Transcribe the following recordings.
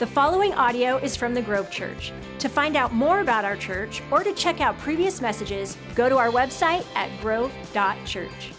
The following audio is from the Grove Church. To find out more about our church or to check out previous messages, go to our website at grove.church.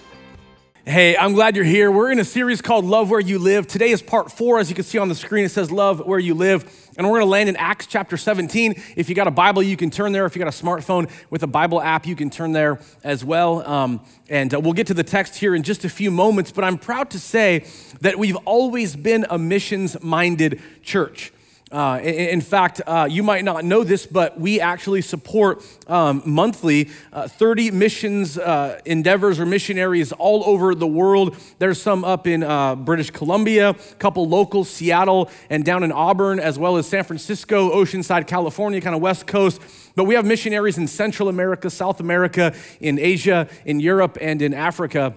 Hey, I'm glad you're here. We're in a series called Love Where You Live. Today is part four. As you can see on the screen, it says Love Where You Live. And we're going to land in Acts chapter 17. If you got a Bible, you can turn there. If you got a smartphone with a Bible app, you can turn there as well. Um, and uh, we'll get to the text here in just a few moments. But I'm proud to say that we've always been a missions minded church. Uh, in, fact, uh, you might not know this, but we actually support um, monthly uh, 30 missions uh, endeavors or missionaries all over the world. There's some up in uh, British Columbia, a couple local, Seattle, and down in Auburn, as well as San Francisco, Oceanside, California, kind of West Coast. But we have missionaries in Central America, South America, in Asia, in Europe, and in Africa.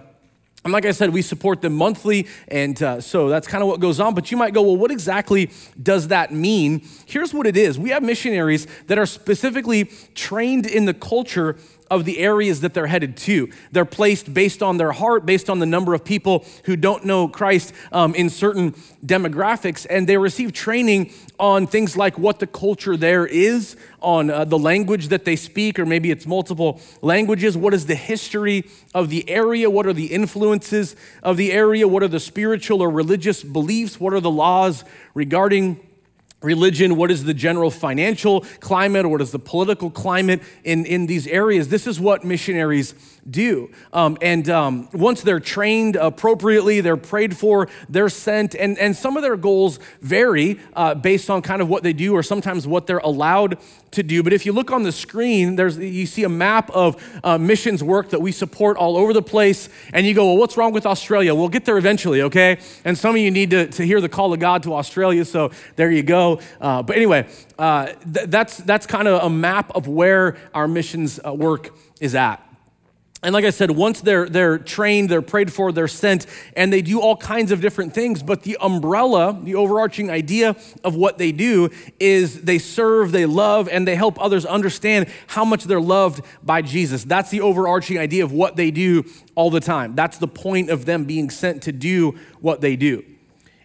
And like I said, we support them monthly, and uh, so that's kind of what goes on. But you might go, well, what exactly does that mean? Here's what it is we have missionaries that are specifically trained in the culture of the areas that they're headed to. They're placed based on their heart, based on the number of people who don't know Christ um, in certain demographics, and they receive training on things like what the culture there is, on uh, the language that they speak, or maybe it's multiple languages. What is the history of the area? What are the influences of the area? What are the spiritual or religious beliefs? What are the laws regarding religion, what is the general financial climate, or what is the political climate in, in these areas. This is what missionaries do. Um, and um, once they're trained appropriately, they're prayed for, they're sent, and, and some of their goals vary uh, based on kind of what they do or sometimes what they're allowed to do. But if you look on the screen, there's, you see a map of uh, missions work that we support all over the place. And you go, well, what's wrong with Australia? We'll get there eventually, okay? And some of you need to, to hear the call of God to Australia, so there you go. Uh, but anyway, uh, th- that's, that's kind of a map of where our missions uh, work is at. And like I said, once they're, they're trained, they're prayed for, they're sent, and they do all kinds of different things. But the umbrella, the overarching idea of what they do is they serve, they love, and they help others understand how much they're loved by Jesus. That's the overarching idea of what they do all the time. That's the point of them being sent to do what they do.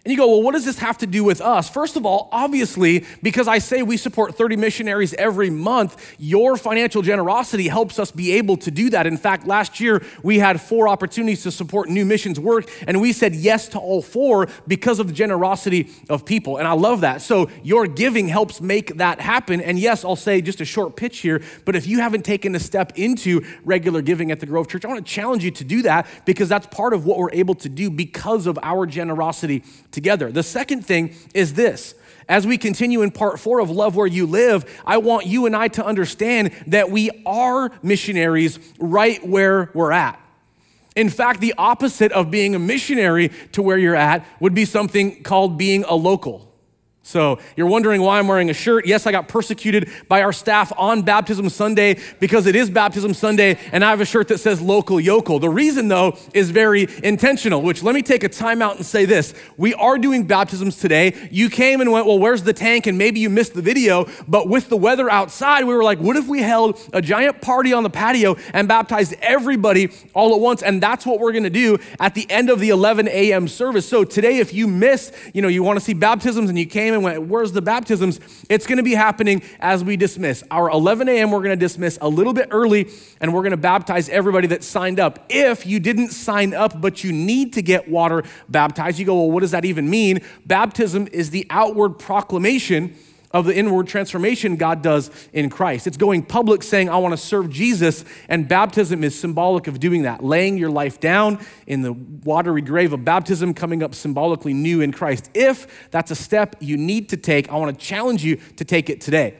And you go, well, what does this have to do with us? First of all, obviously, because I say we support 30 missionaries every month, your financial generosity helps us be able to do that. In fact, last year we had four opportunities to support new missions work, and we said yes to all four because of the generosity of people. And I love that. So your giving helps make that happen. And yes, I'll say just a short pitch here, but if you haven't taken a step into regular giving at the Grove Church, I want to challenge you to do that because that's part of what we're able to do because of our generosity together. The second thing is this. As we continue in part four of Love Where You Live, I want you and I to understand that we are missionaries right where we're at. In fact, the opposite of being a missionary to where you're at would be something called being a local. So, you're wondering why I'm wearing a shirt. Yes, I got persecuted by our staff on Baptism Sunday because it is Baptism Sunday and I have a shirt that says local yokel. The reason, though, is very intentional, which let me take a time out and say this. We are doing baptisms today. You came and went, Well, where's the tank? And maybe you missed the video, but with the weather outside, we were like, What if we held a giant party on the patio and baptized everybody all at once? And that's what we're gonna do at the end of the 11 a.m. service. So, today, if you missed, you know, you wanna see baptisms and you came, came Where's the baptisms? It's going to be happening as we dismiss. Our 11 a.m., we're going to dismiss a little bit early and we're going to baptize everybody that signed up. If you didn't sign up, but you need to get water baptized, you go, Well, what does that even mean? Baptism is the outward proclamation of the inward transformation God does in Christ. It's going public saying, I want to serve Jesus, and baptism is symbolic of doing that, laying your life down in the watery grave of baptism, coming up symbolically new in Christ. If that's a step you need to take, I want to challenge you to take it today.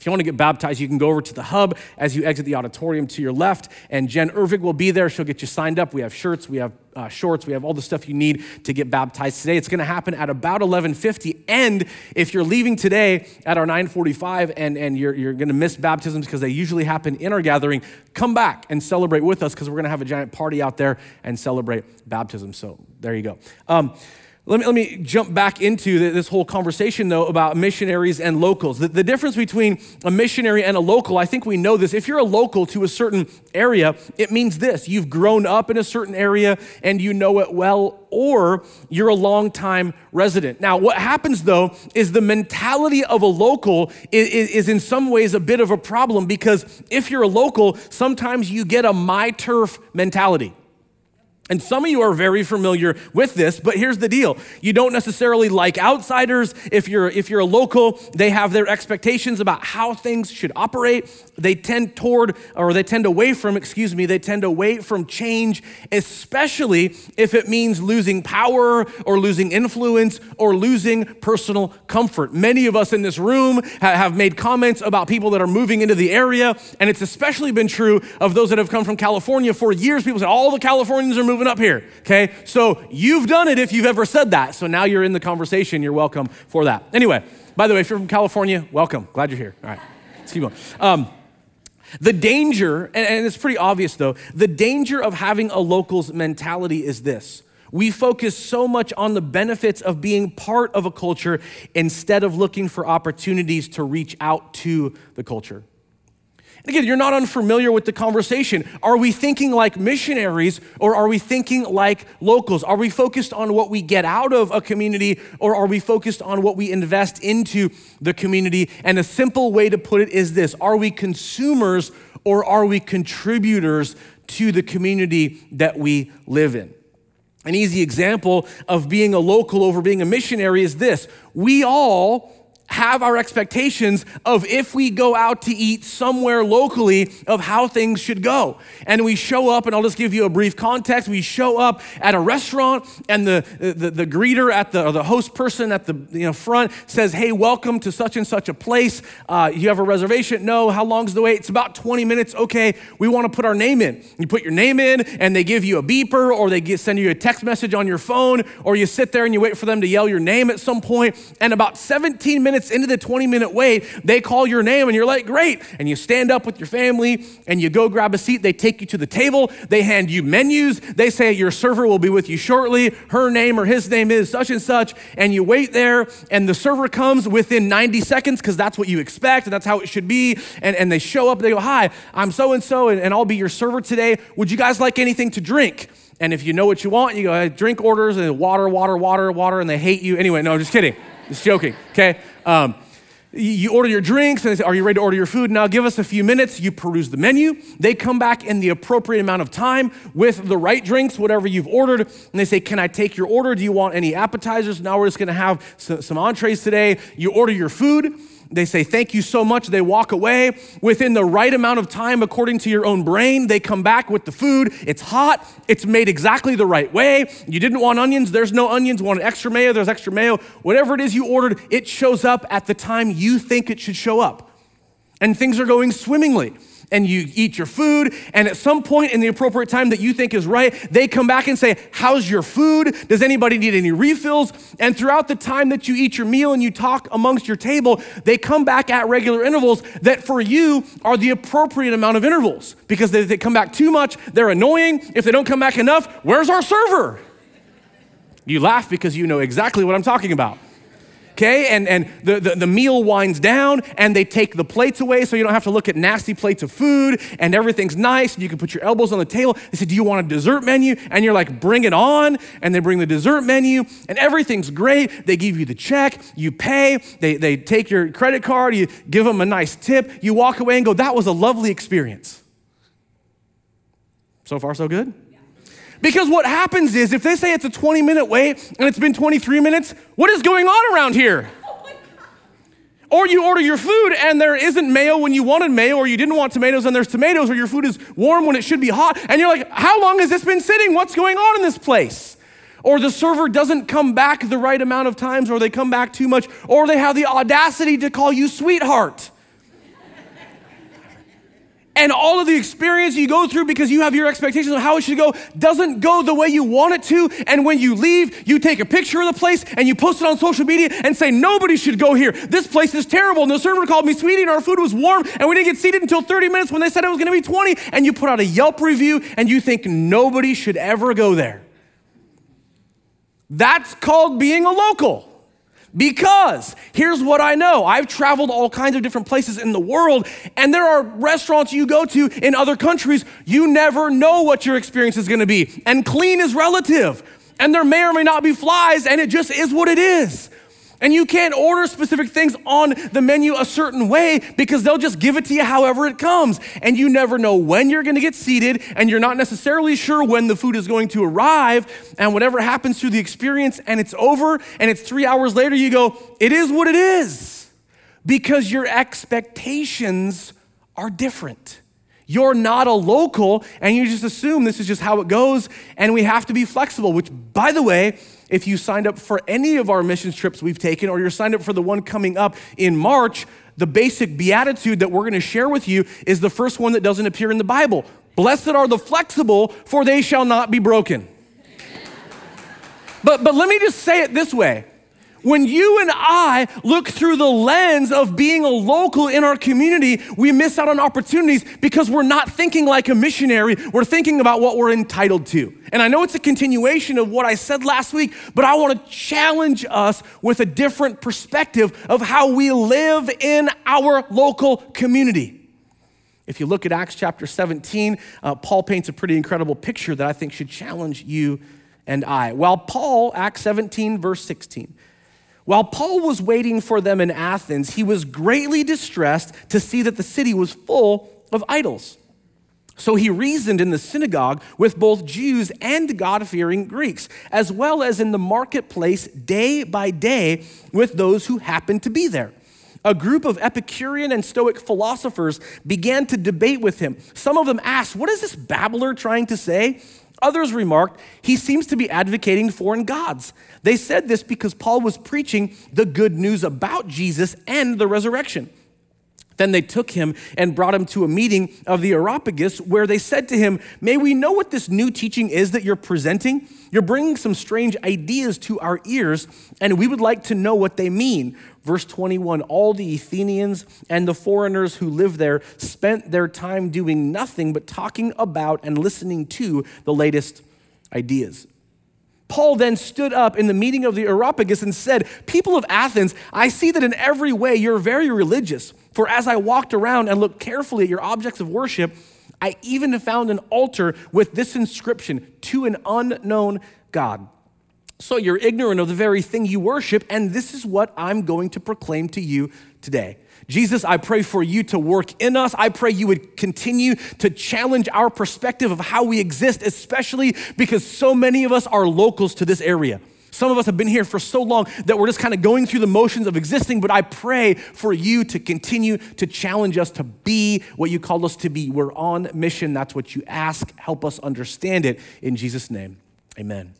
If you want to get baptized, you can go over to the hub as you exit the auditorium to your left, and Jen Irvig will be there. She'll get you signed up. We have shirts, we have uh, shorts, we have all the stuff you need to get baptized today. It's going to happen at about 11:50, and if you're leaving today at our 9:45 and and you're you're going to miss baptisms because they usually happen in our gathering, come back and celebrate with us because we're going to have a giant party out there and celebrate baptism. So there you go. Um, Let me, let me jump back into this whole conversation, though, about missionaries and locals. The, the, difference between a missionary and a local, I think we know this. If you're a local to a certain area, it means this you've grown up in a certain area and you know it well, or you're a longtime resident. Now, what happens, though, is the mentality of a local is, is, is in some ways a bit of a problem because if you're a local, sometimes you get a my turf mentality. And some of you are very familiar with this, but here's the deal. You don't necessarily like outsiders. If you're if you're a local, they have their expectations about how things should operate. They tend toward or they tend away from, excuse me, they tend away from change, especially if it means losing power or losing influence or losing personal comfort. Many of us in this room have made comments about people that are moving into the area, and it's especially been true of those that have come from California for years. People say all the Californians are moving moving up here, okay? So you've done it if you've ever said that. So now you're in the conversation. You're welcome for that. Anyway, by the way, if you're from California, welcome. Glad you're here. All right, let's keep going. Um, the danger, and, and it's pretty obvious though, the danger of having a local's mentality is this. We focus so much on the benefits of being part of a culture instead of looking for opportunities to reach out to the culture. And again, you're not unfamiliar with the conversation. Are we thinking like missionaries or are we thinking like locals? Are we focused on what we get out of a community or are we focused on what we invest into the community? And a simple way to put it is this Are we consumers or are we contributors to the community that we live in? An easy example of being a local over being a missionary is this we all have our expectations of if we go out to eat somewhere locally of how things should go. And we show up, and I'll just give you a brief context. We show up at a restaurant, and the, the, the greeter at the, or the host person at the you know, front says, Hey, welcome to such and such a place. Uh, you have a reservation? No. How long's the wait? It's about 20 minutes. Okay, we want to put our name in. You put your name in, and they give you a beeper, or they get, send you a text message on your phone, or you sit there and you wait for them to yell your name at some point. And about 17 minutes minutes into the 20 minute wait, they call your name and you're like, great. And you stand up with your family and you go grab a seat. They take you to the table. They hand you menus. They say, your server will be with you shortly. Her name or his name is such and such. And you wait there and the server comes within 90 seconds because that's what you expect and that's how it should be. And, and they show up. They go, hi, I'm so and so and I'll be your server today. Would you guys like anything to drink? And if you know what you want, you go, hey, drink orders and water, water, water, water, and they hate you. Anyway, no, just kidding. Just joking, okay? Um, you order your drinks and they say, Are you ready to order your food? Now give us a few minutes. You peruse the menu. They come back in the appropriate amount of time with the right drinks, whatever you've ordered. And they say, Can I take your order? Do you want any appetizers? Now we're just gonna have some entrees today. You order your food. They say, Thank you so much. They walk away. Within the right amount of time, according to your own brain, they come back with the food. It's hot. It's made exactly the right way. You didn't want onions. There's no onions. Want extra mayo? There's extra mayo. Whatever it is you ordered, it shows up at the time you think it should show up. And things are going swimmingly and you eat your food, and at some point in the appropriate time that you think is right, they come back and say, How's your food? Does anybody need any refills? And throughout the time that you eat your meal and you talk amongst your table, they come back at regular intervals that for you are the appropriate amount of intervals. Because if they come back too much, they're annoying. If they don't come back enough, where's our server? You laugh because you know exactly what I'm talking about okay? And, and the, the, the, meal winds down and they take the plates away so you don't have to look at nasty plates of food and everything's nice and you can put your elbows on the table. They say, Do you want a dessert menu? And you're like, Bring it on. And they bring the dessert menu and everything's great. They give you the check, you pay, they, they take your credit card, you give them a nice tip, you walk away and go, That was a lovely experience. So far, so good? Because what happens is if they say it's a 20 minute wait and it's been 23 minutes, what is going on around here? or you order your food and there isn't mayo when you wanted mayo, or you didn't want tomatoes and there's tomatoes, or your food is warm when it should be hot, and you're like, how long has this been sitting? What's going on in this place? Or the server doesn't come back the right amount of times, or they come back too much, or they have the audacity to call you sweetheart and all of the experience you go through because you have your expectations of how it should go doesn't go the way you want it to. And when you leave, you take a picture of the place and you post it on social media and say, Nobody should go here. This place is terrible. And the server called me sweetie and our food was warm and we didn't get seated until 30 minutes when they said it was going to be 20. And you put out a Yelp review and you think nobody should ever go there. That's called being a local. Because here's what I know I've traveled all kinds of different places in the world, and there are restaurants you go to in other countries, you never know what your experience is gonna be. And clean is relative, and there may or may not be flies, and it just is what it is. And you can't order specific things on the menu a certain way because they'll just give it to you however it comes. And you never know when you're going to get seated, and you're not necessarily sure when the food is going to arrive. And whatever happens through the experience, and it's over, and it's three hours later, you go, it is what it is because your expectations are different. You're not a local, and you just assume this is just how it goes, and we have to be flexible, which, by the way, if you signed up for any of our missions trips we've taken, or you're signed up for the one coming up in March, the basic beatitude that we're going to share with you is the first one that doesn't appear in the Bible. Blessed are the flexible, for they shall not be broken. but, but let me just say it this way when you and I look through the lens of being a local in our community, we miss out on opportunities because we're not thinking like a missionary. We're thinking about what we're entitled to. And I know it's a continuation of what I said last week, but I want to challenge us with a different perspective of how we live in our local community. If you look at Acts chapter 17, uh, Paul paints a pretty incredible picture that I think should challenge you and I. While Paul, Acts 17, verse 16, while Paul was waiting for them in Athens, he was greatly distressed to see that the city was full of idols. So he reasoned in the synagogue with both Jews and God fearing Greeks, as well as in the marketplace day by day with those who happened to be there. A group of Epicurean and Stoic philosophers began to debate with him. Some of them asked, What is this babbler trying to say? Others remarked, He seems to be advocating foreign gods. They said this because Paul was preaching the good news about Jesus and the resurrection. Then they took him and brought him to a meeting of the Areopagus where they said to him, May we know what this new teaching is that you're presenting? You're bringing some strange ideas to our ears, and we would like to know what they mean. Verse 21 All the Athenians and the foreigners who lived there spent their time doing nothing but talking about and listening to the latest ideas. Paul then stood up in the meeting of the Areopagus and said, People of Athens, I see that in every way you're very religious. For as I walked around and looked carefully at your objects of worship, I even found an altar with this inscription to an unknown God. So you're ignorant of the very thing you worship, and this is what I'm going to proclaim to you today. Jesus, I pray for you to work in us. I pray you would continue to challenge our perspective of how we exist, especially because so many of us are locals to this area. Some of us have been here for so long that we're just kind of going through the motions of existing, but I pray for you to continue to challenge us to be what you called us to be. We're on mission. That's what you ask. Help us understand it. In Jesus' name, amen.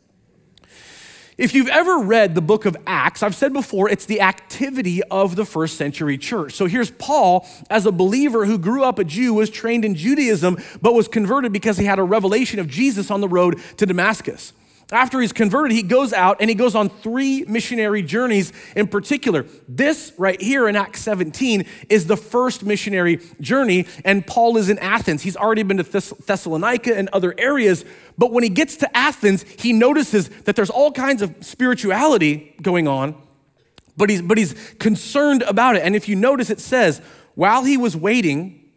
If you've ever read the book of Acts, I've said before, it's the activity of the first century church. So here's Paul as a believer who grew up a Jew, was trained in Judaism, but was converted because he had a revelation of Jesus on the road to Damascus. After he's converted, he goes out and he goes on three missionary journeys in particular. This right here in Acts 17 is the first missionary journey, and Paul is in Athens. He's already been to Thess- Thessalonica and other areas, but when he gets to Athens, he notices that there's all kinds of spirituality going on, but he's, but he's concerned about it. And if you notice, it says, while he was waiting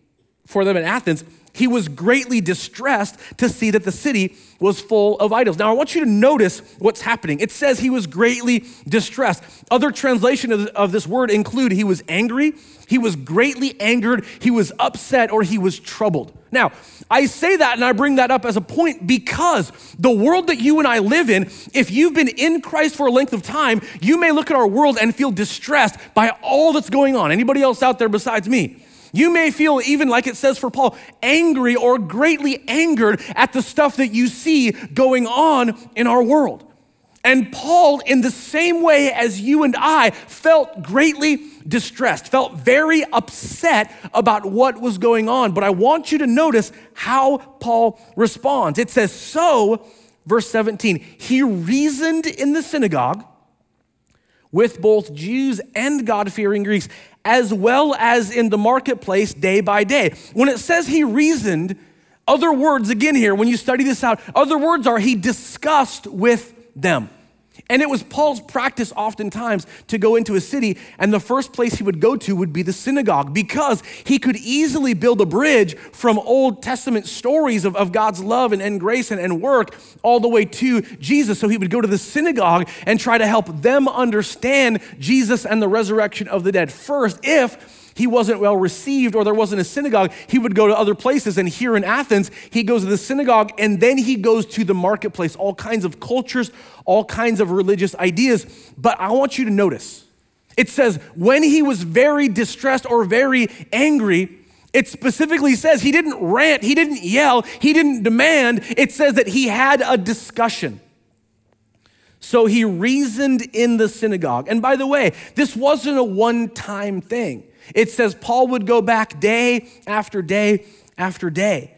for them in Athens, he was greatly distressed to see that the city was full of idols. Now, I want you to notice what's happening. It says he was greatly distressed. Other translation of, of this word include he was angry, he was greatly angered, he was upset, or he was troubled. Now, I say that and I bring that up as a point because the world that you and I live in, if you've been in Christ for a length of time, you may look at our world and feel distressed by all that's going on. Anybody else out there besides me? You may feel, even like it says for Paul, angry or greatly angered at the stuff that you see going on in our world. And Paul, in the same way as you and I, felt greatly distressed, felt very upset about what was going on. But I want you to notice how Paul responds. It says, So, verse 17, he reasoned in the synagogue with both Jews and God fearing Greeks as well as in the marketplace day by day. When it says he reasoned, other words, again here, when you study this out, other words are he discussed with them. And it was Paul's practice oftentimes to go into a city, and the first place he would go to would be the synagogue because he could easily build a bridge from Old Testament stories of, of God's love and, and grace and, and work all the way to Jesus. So he would go to the synagogue and try to help them understand Jesus and the resurrection of the dead first, if he wasn't well received or there wasn't a synagogue, he would go to other places. And here in Athens, he goes to the synagogue and then he goes to the marketplace, all kinds of cultures, all kinds of religious ideas. But I want you to notice it says, when he was very distressed or very angry, it specifically says he didn't rant, he didn't yell, he didn't demand. It says that he had a discussion. So he reasoned in the synagogue. And by the way, this wasn't a one time thing. It says Paul would go back day after day after day.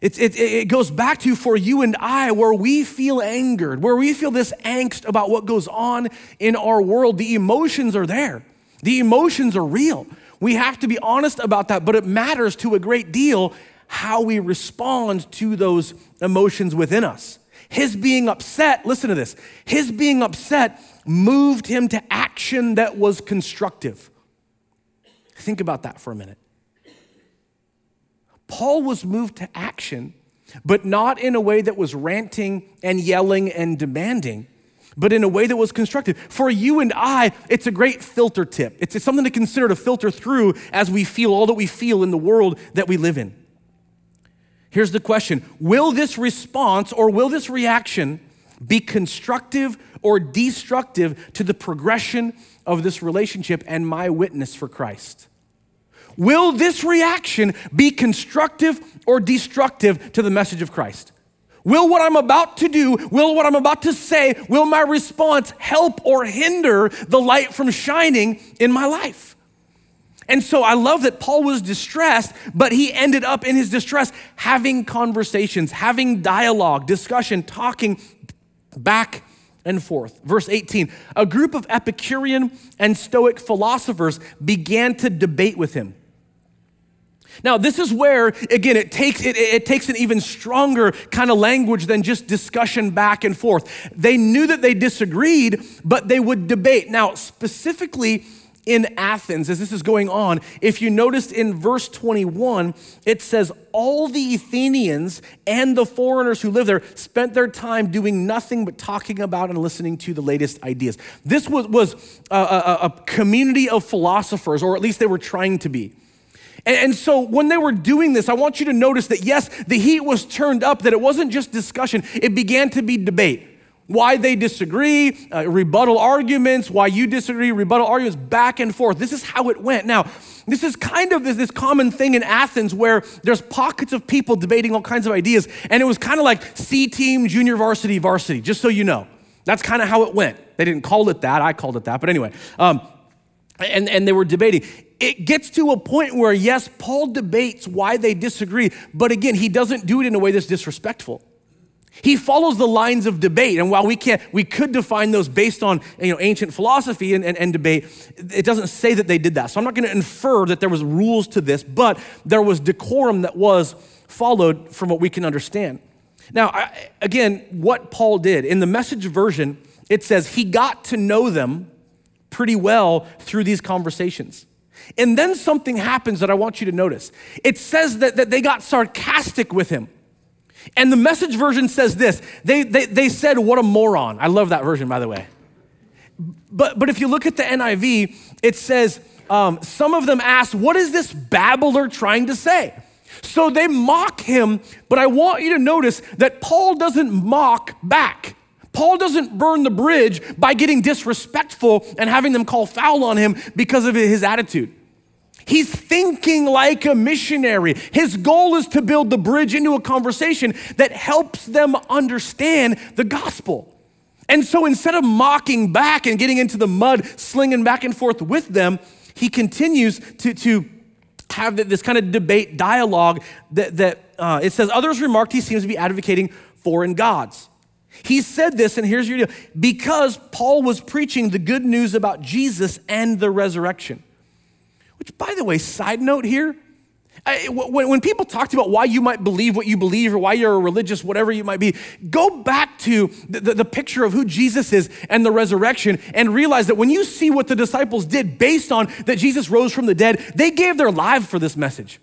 It, it, it goes back to for you and I, where we feel angered, where we feel this angst about what goes on in our world. The emotions are there, the emotions are real. We have to be honest about that, but it matters to a great deal how we respond to those emotions within us. His being upset, listen to this, his being upset moved him to action that was constructive. Think about that for a minute. Paul was moved to action, but not in a way that was ranting and yelling and demanding, but in a way that was constructive. For you and I, it's a great filter tip. It's, something to consider to filter through as we feel all that we feel in the world that we live in. Here's the question Will this response or will this reaction be constructive or destructive to the progression of this relationship and my witness for Christ? Will this reaction be constructive or destructive to the message of Christ? Will what I'm about to do, will what I'm about to say, will my response help or hinder the light from shining in my life? And so I love that Paul was distressed, but he ended up in his distress having conversations, having dialogue, discussion, talking back and forth. Verse 18 A group of Epicurean and Stoic philosophers began to debate with him. Now, this is where, again, it takes, it, it takes an even stronger kind of language than just discussion back and forth. They knew that they disagreed, but they would debate. Now, specifically, in Athens as this is going on. If you noticed in verse 21, it says, All the Athenians and the foreigners who live there spent their time doing nothing but talking about and listening to the latest ideas. This was, was a, a, a community of philosophers, or at least they were trying to be. And, so when they were doing this, I want you to notice that yes, the heat was turned up, that it wasn't just discussion, it began to be debate. Why they disagree, uh, rebuttal arguments, why you disagree, rebuttal arguments, back and forth. This is how it went. Now, this is kind of this, this common thing in Athens where there's pockets of people debating all kinds of ideas, and it was kind of like C team, junior varsity, varsity, just so you know. That's kind of how it went. They didn't call it that, I called it that, but anyway. Um, and, and they were debating it gets to a point where, yes, Paul debates why they disagree, but again, he doesn't do it in a way that's disrespectful. He follows the lines of debate, and while we can't, we could define those based on you know, ancient philosophy and, and, and debate, it doesn't say that they did that. So I'm not going to infer that there was rules to this, but there was decorum that was followed from what we can understand. Now, I, again, what Paul did in the message version, it says he got to know them pretty well through these conversations. And then something happens that I want you to notice. It says that, that they got sarcastic with him. And the message version says this they, they, they said, What a moron. I love that version, by the way. But, but if you look at the NIV, it says, um, Some of them asked, What is this babbler trying to say? So they mock him, but I want you to notice that Paul doesn't mock back. Paul doesn't burn the bridge by getting disrespectful and having them call foul on him because of his attitude. He's thinking like a missionary. His goal is to build the bridge into a conversation that helps them understand the gospel. And so instead of mocking back and getting into the mud, slinging back and forth with them, he continues to, to have this kind of debate dialogue that, that uh, it says, others remarked he seems to be advocating foreign gods. He said this, and here's your deal because Paul was preaching the good news about Jesus and the resurrection. Which, by the way, side note here, I, when, when people talked about why you might believe what you believe or why you're a religious, whatever you might be, go back to the, the, the picture of who Jesus is and the resurrection and realize that when you see what the disciples did based on that Jesus rose from the dead, they gave their lives for this message.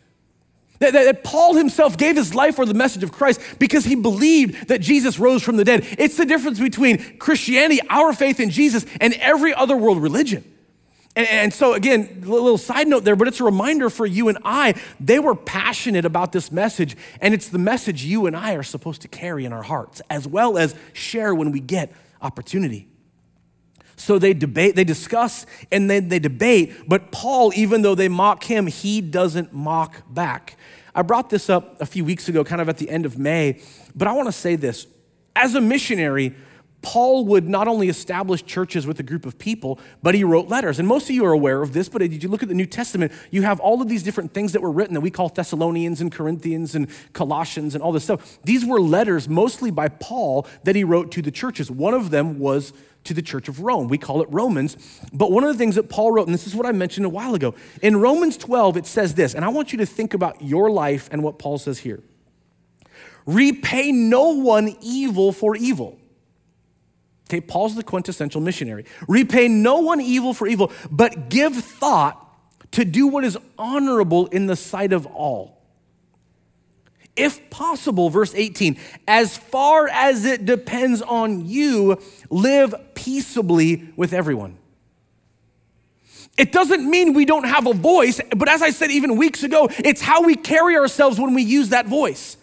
That, that, that, Paul himself gave his life for the message of Christ because he believed that Jesus rose from the dead. It's the difference between Christianity, our faith in Jesus, and every other world religion. And, and so, again, a little side note there, but it's a reminder for you and I. They were passionate about this message, and it's the message you and I are supposed to carry in our hearts, as well as share when we get opportunity. So they debate, they discuss, and then they debate. But Paul, even though they mock him, he doesn't mock back. I brought this up a few weeks ago, kind of at the end of May, but I want to say this. As a missionary, Paul would not only establish churches with a group of people, but he wrote letters. And most of you are aware of this, but if you look at the New Testament, you have all of these different things that were written that we call Thessalonians and Corinthians and Colossians and all this stuff. These were letters mostly by Paul that he wrote to the churches. One of them was to the church of Rome. We call it Romans. But one of the things that Paul wrote, and this is what I mentioned a while ago, in Romans 12, it says this, and I want you to think about your life and what Paul says here. Repay no one evil for evil. Okay, Paul's the quintessential missionary. Repay no one evil for evil, but give thought to do what is honorable in the sight of all. If possible, verse 18, as far as it depends on you, live peaceably with everyone. It doesn't mean we don't have a voice, but as I said even weeks ago, it's how we carry ourselves when we use that voice.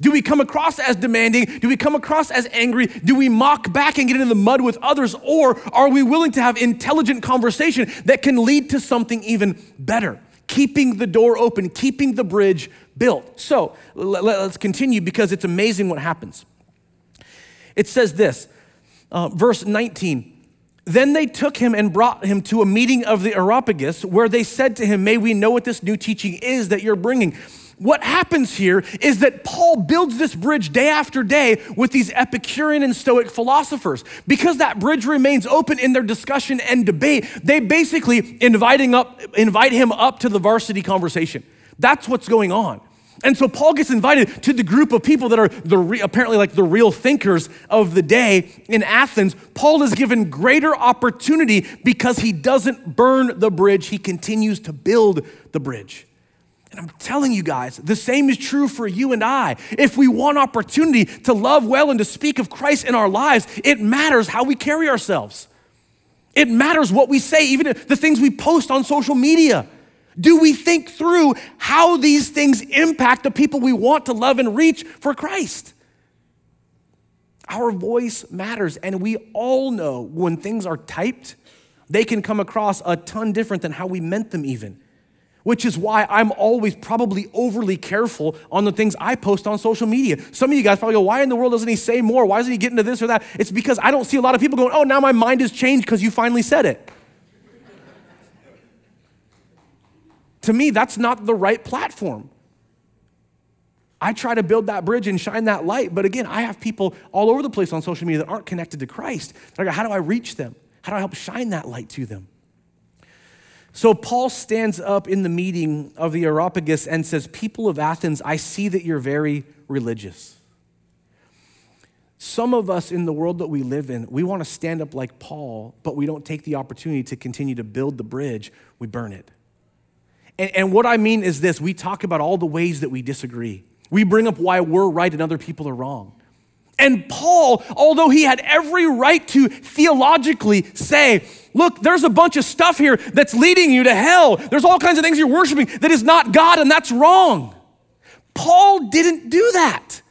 Do we come across as demanding? Do we come across as angry? Do we mock back and get into the mud with others? Or are we willing to have intelligent conversation that can lead to something even better? Keeping the door open, keeping the bridge built. So let's continue because it's amazing what happens. It says this, uh, verse 19. Then they took him and brought him to a meeting of the Areopagus, where they said to him, May we know what this new teaching is that you're bringing what happens here is that Paul builds this bridge day after day with these Epicurean and Stoic philosophers. Because that bridge remains open in their discussion and debate, they basically inviting up, invite him up to the varsity conversation. That's what's going on. And so Paul gets invited to the group of people that are the re, apparently like the real thinkers of the day in Athens. Paul is given greater opportunity because he doesn't burn the bridge, he continues to build the bridge. And I'm telling you guys, the same is true for you and I. If we want opportunity to love well and to speak of Christ in our lives, it matters how we carry ourselves. It matters what we say, even the things we post on social media. Do we think through how these things impact the people we want to love and reach for Christ? Our voice matters, and we all know when things are typed, they can come across a ton different than how we meant them, even which is why I'm always probably overly careful on the things I post on social media. Some of you guys probably go, Why in the world doesn't he say more? Why doesn't he get into this or that? It's because I don't see a lot of people going, Oh, now my mind has changed because you finally said it. to me, that's not the right platform. I try to build that bridge and shine that light, but again, I have people all over the place on social media that aren't connected to Christ. Go, How do I reach them? How do I help shine that light to them? So Paul stands up in the meeting of the Areopagus and says, People of Athens, I see that you're very religious. Some of us in the world that we live in, we want to stand up like Paul, but we don't take the opportunity to continue to build the bridge, we burn it. And, and what I mean is this we talk about all the ways that we disagree. We bring up why we're right and other people are wrong. And Paul, although he had every right to theologically say, look, there's a bunch of stuff here that's leading you to hell. There's all kinds of things you're worshiping that is not God, and that's wrong. Paul didn't do that.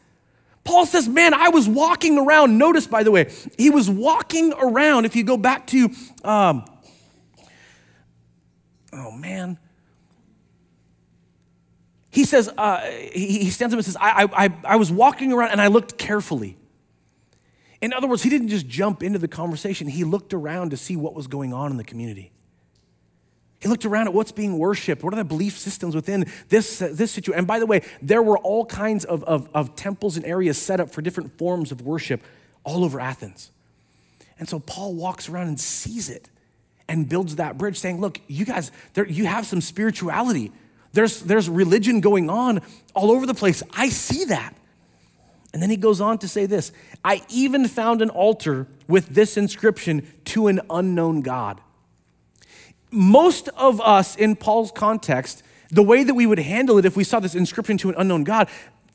Paul says, Man, I was walking around. Notice, by the way, he was walking around. If you go back to, um, oh man, he says, uh, he, stands up and says, I, I, I was walking around and I looked carefully. In other words, he didn't just jump into the conversation, he looked around to see what was going on in the community. He looked around at what's being worshiped. What are the belief systems within this, uh, this situation? And by the way, there were all kinds of, of, of temples and areas set up for different forms of worship all over Athens. And so Paul walks around and sees it and builds that bridge, saying, Look, you guys, there, you have some spirituality There's, there's religion going on all over the place. I see that. And then he goes on to say this I even found an altar with this inscription to an unknown God. Most of us in Paul's context, the way that we would handle it if we saw this inscription to an unknown God,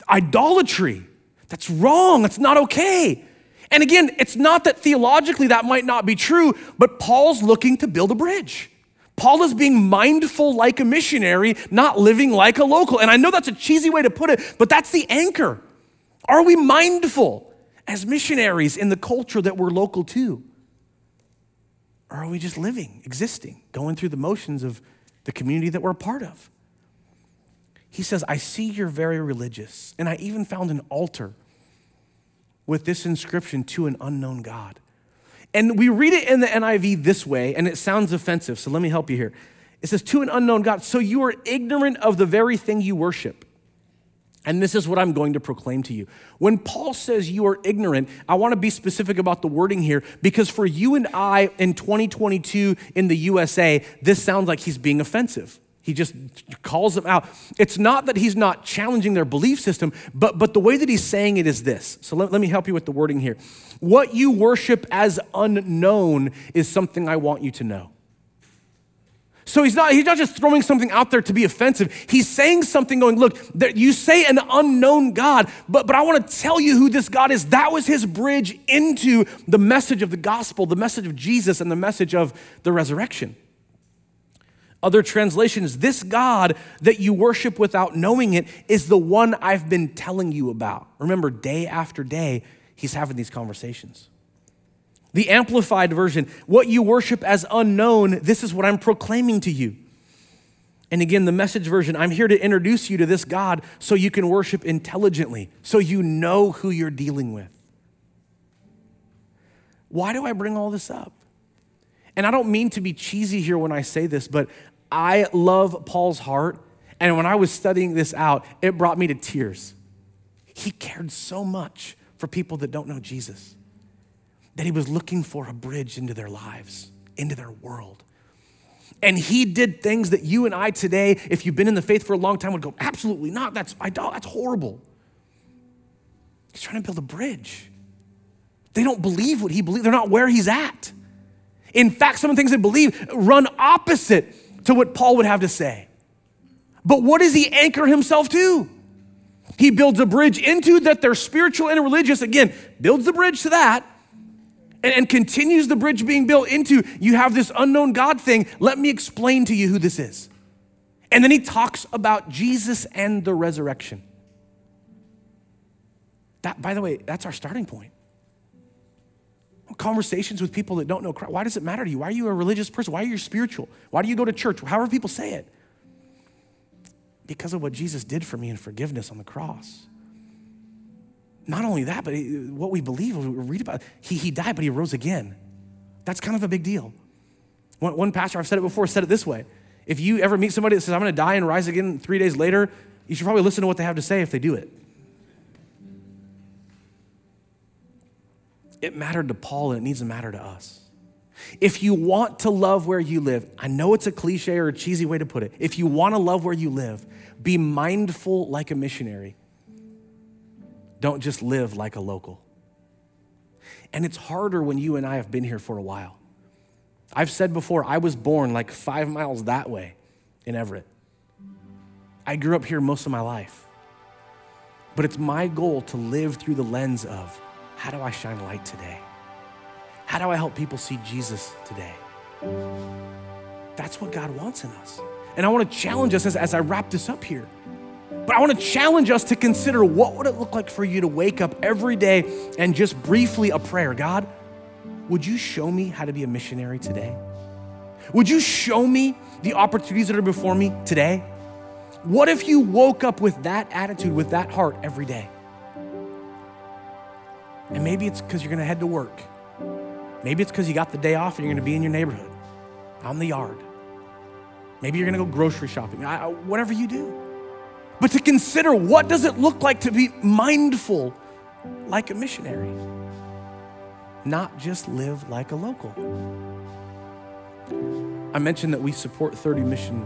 idolatry. That's wrong. That's not okay. And again, it's not that theologically that might not be true, but Paul's looking to build a bridge. Paul is being mindful like a missionary, not living like a local. And I know that's a cheesy way to put it, but that's the anchor. Are we mindful as missionaries in the culture that we're local to? Or are we just living, existing, going through the motions of the community that we're a part of? He says, I see you're very religious, and I even found an altar with this inscription to an unknown God. And we read it in the NIV this way, and it sounds offensive, so let me help you here. It says, To an unknown God. So you are ignorant of the very thing you worship. And this is what I'm going to proclaim to you. When Paul says you are ignorant, I want to be specific about the wording here because for you and I in 2022 in the USA, this sounds like he's being offensive. He just calls them out. It's not that he's not challenging their belief system, but, but the way that he's saying it is this. So let, let me help you with the wording here. What you worship as unknown is something I want you to know. So he's not, he's not just throwing something out there to be offensive. He's saying something going, look, you say an unknown God, but, but I want to tell you who this God is. That was his bridge into the message of the gospel, the message of Jesus, and the message of the resurrection. Other translations, this God that you worship without knowing it is the one I've been telling you about. Remember, day after day, he's having these conversations. The amplified version, what you worship as unknown, this is what I'm proclaiming to you. And again, the message version, I'm here to introduce you to this God so you can worship intelligently, so you know who you're dealing with. Why do I bring all this up? And I don't mean to be cheesy here when I say this, but I love Paul's heart. And when I was studying this out, it brought me to tears. He cared so much for people that don't know Jesus that he was looking for a bridge into their lives, into their world. And he did things that you and I today, if you've been in the faith for a long time, would go, absolutely not. That's, that's horrible. He's trying to build a bridge. They don't believe what he believes, they're not where he's at. In fact, some of the things they believe run opposite to what Paul would have to say. But what does he anchor himself to? He builds a bridge into that they're spiritual and religious. Again, builds the bridge to that and, and continues the bridge being built into you have this unknown God thing. Let me explain to you who this is. And then he talks about Jesus and the resurrection. That, by the way, that's our starting point. Conversations with people that don't know Christ. Why does it matter to you? Why are you a religious person? Why are you spiritual? Why do you go to church? However people say it. Because of what Jesus did for me in forgiveness on the cross. Not only that, but what we believe, we read about, he, he died, but he rose again. That's kind of a big deal. One, one pastor, I've said it before, said it this way. If you ever meet somebody that says, I'm going to die and rise again three days later, you should probably listen to what they have to say if they do it. It mattered to Paul and it needs to matter to us. If you want to love where you live, I know it's a cliche or a cheesy way to put it. If you want to love where you live, be mindful like a missionary don't just live like a local. And it's harder when you and I have been here for a while. I've said before, I was born like five miles that way in Everett. I grew up here most of my life. But it's my goal to live through the lens of how do I shine light today? How do I help people see Jesus today? That's what God wants in us. And I want to challenge us as, as I wrap this up here. But I want to challenge us to consider what would it look like for you to wake up every day and just briefly a prayer. God, would you show me how to be a missionary today? Would you show me the opportunities that are before me today? What if you woke up with that attitude, with that heart every day? And maybe it's because you're going to head to work. Maybe it's because you got the day off and you're going to be in your neighborhood, out in the yard. Maybe you're going to go grocery shopping. I, whatever you do but to consider what does it look like to be mindful like a missionary, not just live like a local. I mentioned that we support 30 mission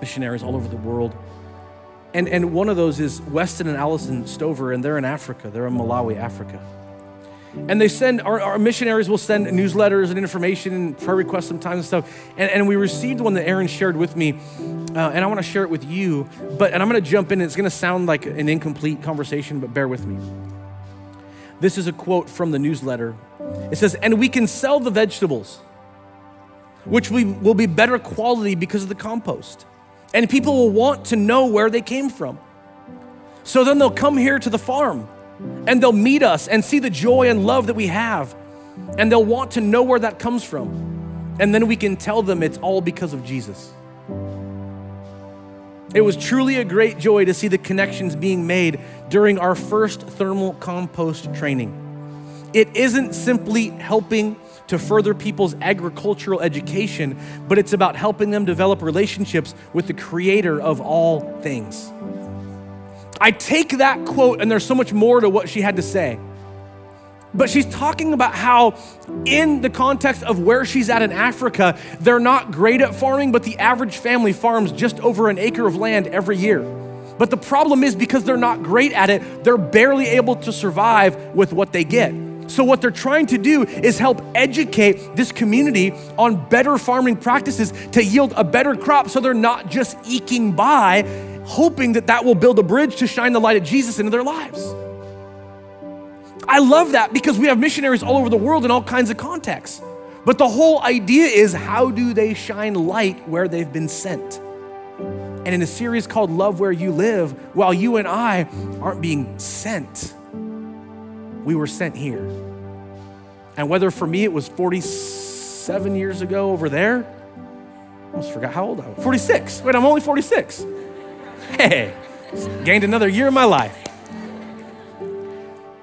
missionaries all over the world. And, and one of those is Weston and Allison Stover, and they're in Africa. They're in Malawi, Africa. And they send, our, our missionaries will send newsletters and information and prayer requests sometimes and stuff. And, and we received one that Aaron shared with me, uh, and I want to share it with you. But, and I'm going to jump in. It's going to sound like an incomplete conversation, but bear with me. This is a quote from the newsletter. It says, And we can sell the vegetables, which we, will be better quality because of the compost. And people will want to know where they came from. So then they'll come here to the farm and they'll meet us and see the joy and love that we have. And they'll want to know where that comes from. And then we can tell them it's all because of Jesus. It was truly a great joy to see the connections being made during our first thermal compost training. It isn't simply helping to further people's agricultural education, but it's about helping them develop relationships with the creator of all things. I take that quote, and there's so much more to what she had to say. But she's talking about how, in the context of where she's at in Africa, they're not great at farming, but the average family farms just over an acre of land every year. But the problem is because they're not great at it, they're barely able to survive with what they get. So, what they're trying to do is help educate this community on better farming practices to yield a better crop so they're not just eking by, hoping that that will build a bridge to shine the light of Jesus into their lives. I love that because we have missionaries all over the world in all kinds of contexts. But the whole idea is how do they shine light where they've been sent? And in a series called Love Where You Live, while you and I aren't being sent, we were sent here. And whether for me it was 47 years ago over there, I almost forgot how old I was. 46. Wait, I'm only 46. Hey, gained another year of my life.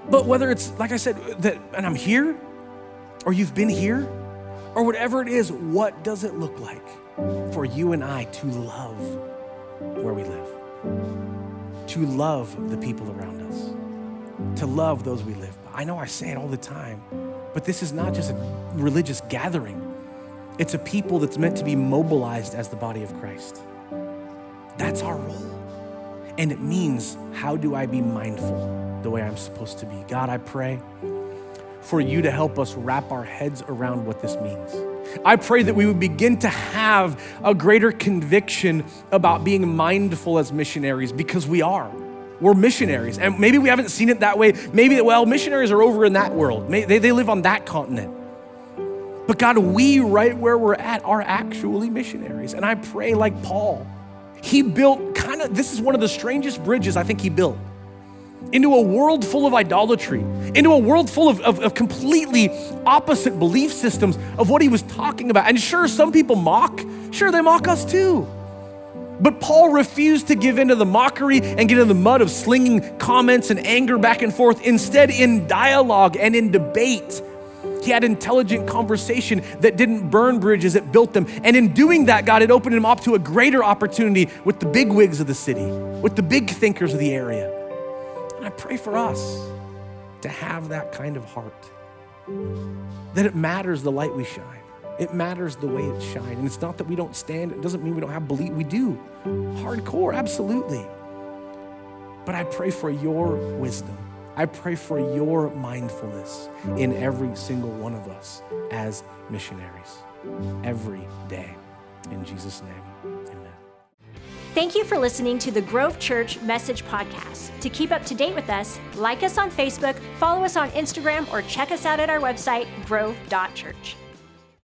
But whether it's, like I said, that, and I'm here, or you've been here, or whatever it is, what does it look like for you and I to love where we live? To love the people around us? to love those we live by. I know I say it all the time, but this is not just a religious gathering, it's a people that's meant to be mobilized as the body of Christ. That's our role. And it means, how do I be mindful the way I'm supposed to be? God, I pray for you to help us wrap our heads around what this means. I pray that we would begin to have a greater conviction about being mindful as missionaries because we are. We're missionaries. And maybe we haven't seen it that way. Maybe, well, missionaries are over in that world, they, they live on that continent. But God, we right where we're at are actually missionaries. And I pray like Paul. He built kind of, this is one of the strangest bridges I think he built into a world full of idolatry, into a world full of, of, of, completely opposite belief systems of what he was talking about. And sure, some people mock. Sure, they mock us too. But Paul refused to give in to the mockery and get in the mud of slinging comments and anger back and forth. Instead, in dialogue and in debate, he had intelligent conversation that didn't burn bridges, it built them. And in doing that, God had opened him up to a greater opportunity with the big wigs of the city, with the big thinkers of the area. And I pray for us to have that kind of heart, that it matters the light we shine. It matters the way it shines. And it's not that we don't stand, it doesn't mean we don't have belief. We do. Hardcore, absolutely. But I pray for your wisdom. I pray for your mindfulness in every single one of us as missionaries every day. In Jesus' name, amen. Thank you for listening to the Grove Church Message Podcast. To keep up to date with us, like us on Facebook, follow us on Instagram, or check us out at our website, grove.church.